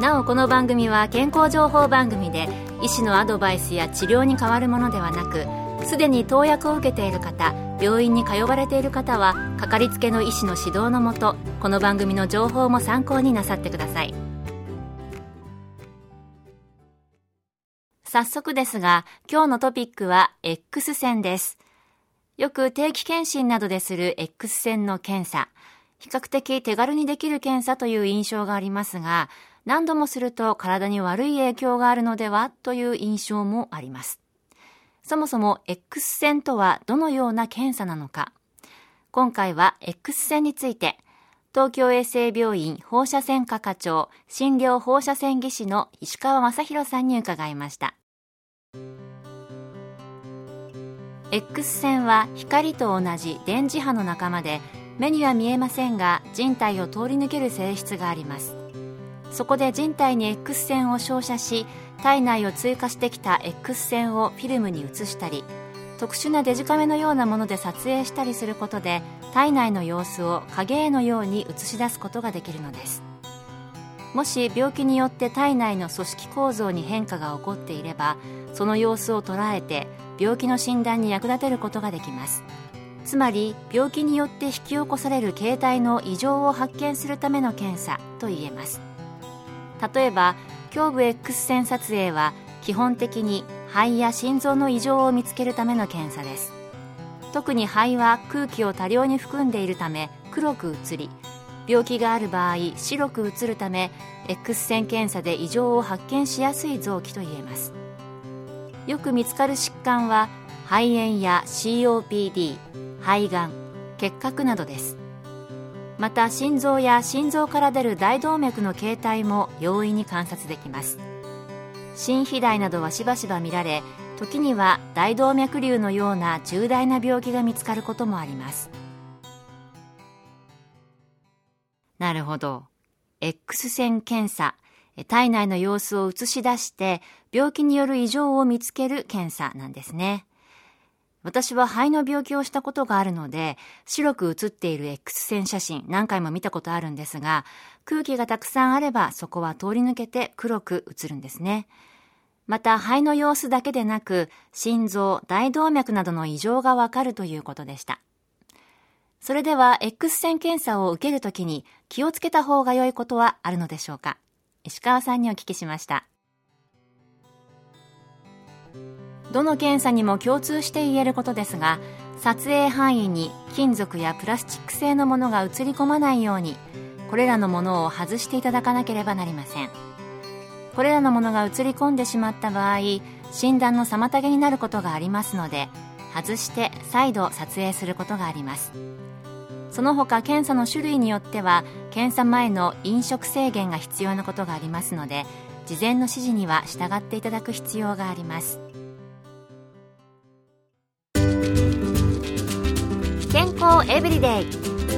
なおこの番組は健康情報番組で医師のアドバイスや治療に変わるものではなくすでに投薬を受けている方病院に通われている方はかかりつけの医師の指導のもとこの番組の情報も参考になさってください。早速ですが今日のトピックは X 線です。よく定期検診などでする X 線の検査。比較的手軽にできる検査という印象がありますが何度もすると体に悪い影響があるのではという印象もあります。そもそも X 線とはどのような検査なのか。今回は X 線について、東京衛生病院放射線科課長診療放射線技師の石川正弘さんに伺いました。X 線は光と同じ電磁波の仲間で目には見えませんが人体を通り抜ける性質がありますそこで人体に X 線を照射し体内を通過してきた X 線をフィルムに移したり特殊なデジカメのようなもので撮影したりすることで体内の様子を影絵のように映し出すことができるのです。もし病気によって体内の組織構造に変化が起こっていればその様子を捉えて病気の診断に役立てることができます。つまり病気によって引き起こされる形態の異常を発見するための検査と言えます。例えば胸部 X 線撮影は基本的に肺や心臓の異常を見つけるための検査です。特に肺は空気を多量に含んでいるため黒く映り病気がある場合白く映るため X 線検査で異常を発見しやすい臓器といえます。よく見つかる疾患は肺炎や COPD 肺がん結核などです。また心臓や心臓から出る大動脈の形態も容易に観察できます。心肥大などはしばしば見られ時には大動脈瘤のような重大な病気が見つかることもあります。なるほど。X 線検査体内の様子を映し出して病気による異常を見つける検査なんですね。私は肺の病気をしたことがあるので、白く写っている X 線写真何回も見たことあるんですが、空気がたくさんあればそこは通り抜けて黒く映るんですね。また肺の様子だけでなく、心臓、大動脈などの異常がわかるということでした。それでは X 線検査を受けるときに気をつけた方が良いことはあるのでしょうか石川さんにお聞きしました。どの検査にも共通して言えることですが撮影範囲に金属やプラスチック製のものが映り込まないようにこれらのものを外していただかなければなりません。これらのものが映り込んでしまった場合診断の妨げになることがありますので外して再度撮影することがあります。その他検査の種類によっては検査前の飲食制限が必要なことがありますので事前の指示には従っていただく必要があります。エブリデイ。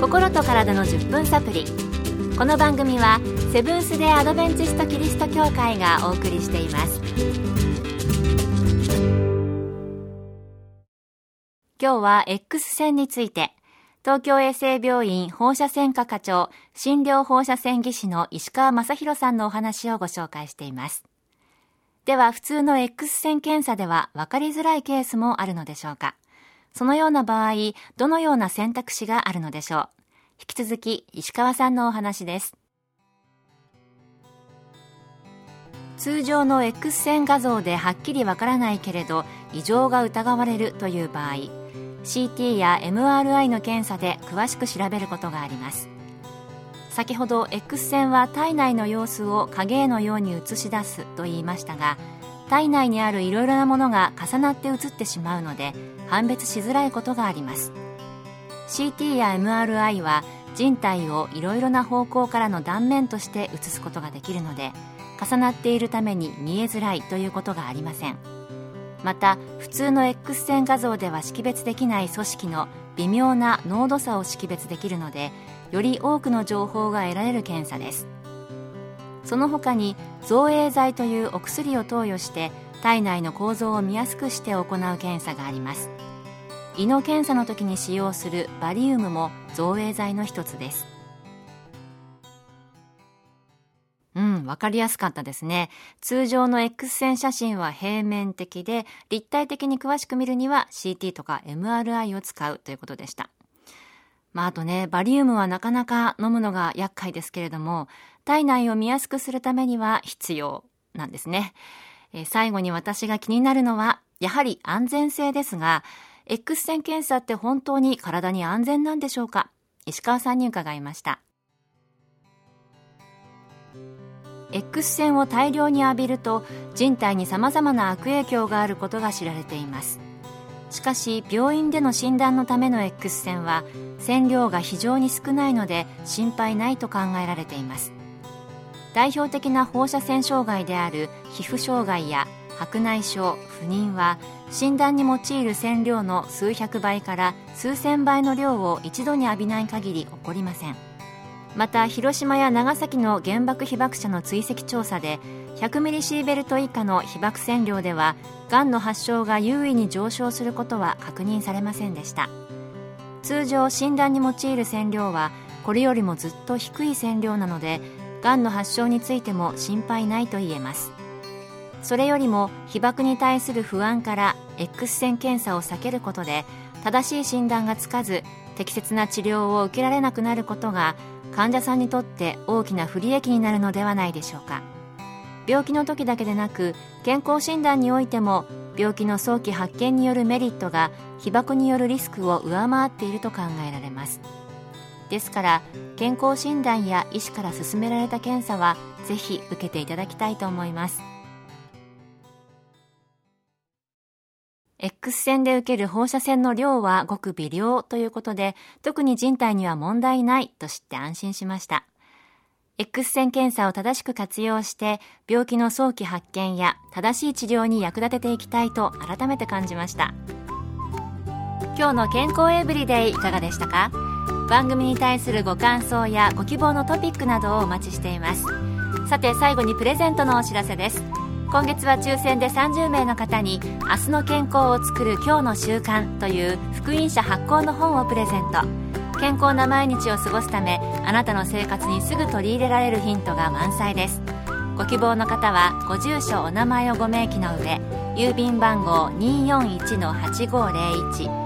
心と体の10分サプリ。この番組はセブンス・デ・アドベンチスト・キリスト教会がお送りしています。今日は X 線について東京衛生病院放射線科課長診療放射線技師の石川正弘さんのお話をご紹介しています。では普通の X 線検査では分かりづらいケースもあるのでしょうか？そのような場合、どのような選択肢があるのでしょう？引き続き、石川さんのお話です。通常の X 線画像ではっきりわからないけれど異常が疑われるという場合 CT や MRI の検査で詳しく調べることがあります先ほど X 線は体内の様子を影絵のように映し出すと言いましたが体内にあるいろいろなものが重なって写ってしまうので判別しづらいことがあります。CT や MRI は人体をいろいろな方向からの断面として写すことができるので重なっているために見えづらいということがありません。また普通の X 線画像では識別できない組織の微妙な濃度差を識別できるのでより多くの情報が得られる検査です。その他に造影剤というお薬を投与して体内の構造を見やすくして行う検査があります胃の検査の時に使用するバリウムも造影剤の一つですうん、わかりやすかったですね。通常の X 線写真は平面的で、立体的に詳しく見るには CT とか MRI を使うということでした。まあ、あとね、バリウムはなかなか飲むのが厄介ですけれども、体内を見やすくするためには必要なんですね。え最後に私が気になるのは、やはり安全性ですが、X 線検査って本当に体に安全なんでしょうか？石川さんに伺いました。X 線を大量に浴びると人体に様々な悪影響があることが知られています。しかし病院での診断のための X 線は線量が非常に少ないので心配ないと考えられています。代表的な放射線障害である皮膚障害や白内障不妊は診断に用いる線量の数百倍から数千倍の量を一度に浴びない限り起こりません。また広島や長崎の原爆被爆者の追跡調査で100ミリシーベルト以下の被爆線量ではがんの発症が優位に上昇することは確認されませんでした。通常診断に用いる線量はこれよりもずっと低い線量なのでがんの発症についても心配ないと言えます。それよりも被爆に対する不安から X 線検査を避けることで正しい診断がつかず適切な治療を受けられなくなることが患者さんにとって大きな不利益になるのではないでしょうか。病気の時だけでなく健康診断においても病気の早期発見によるメリットが被爆によるリスクを上回っていると考えられます。ですから健康診断や医師から勧められた検査はぜひ受けていただきたいと思います X 線で受ける放射線の量はごく微量ということで、特に人体には問題ないと知って安心しました。X 線検査を正しく活用して、病気の早期発見や正しい治療に役立てていきたいと改めて感じました。今日の健康エブリデイいかがでしたか？番組に対するご感想やご希望のトピックなどをお待ちしています。さて最後にプレゼントのお知らせです。今月は抽選で30名の方に「明日の健康をつくる今日の習慣」という福音社発行の本をプレゼント健康な毎日を過ごすためあなたの生活にすぐ取り入れられるヒントが満載ですご希望の方はご住所お名前をご明記の上郵便番号241-8501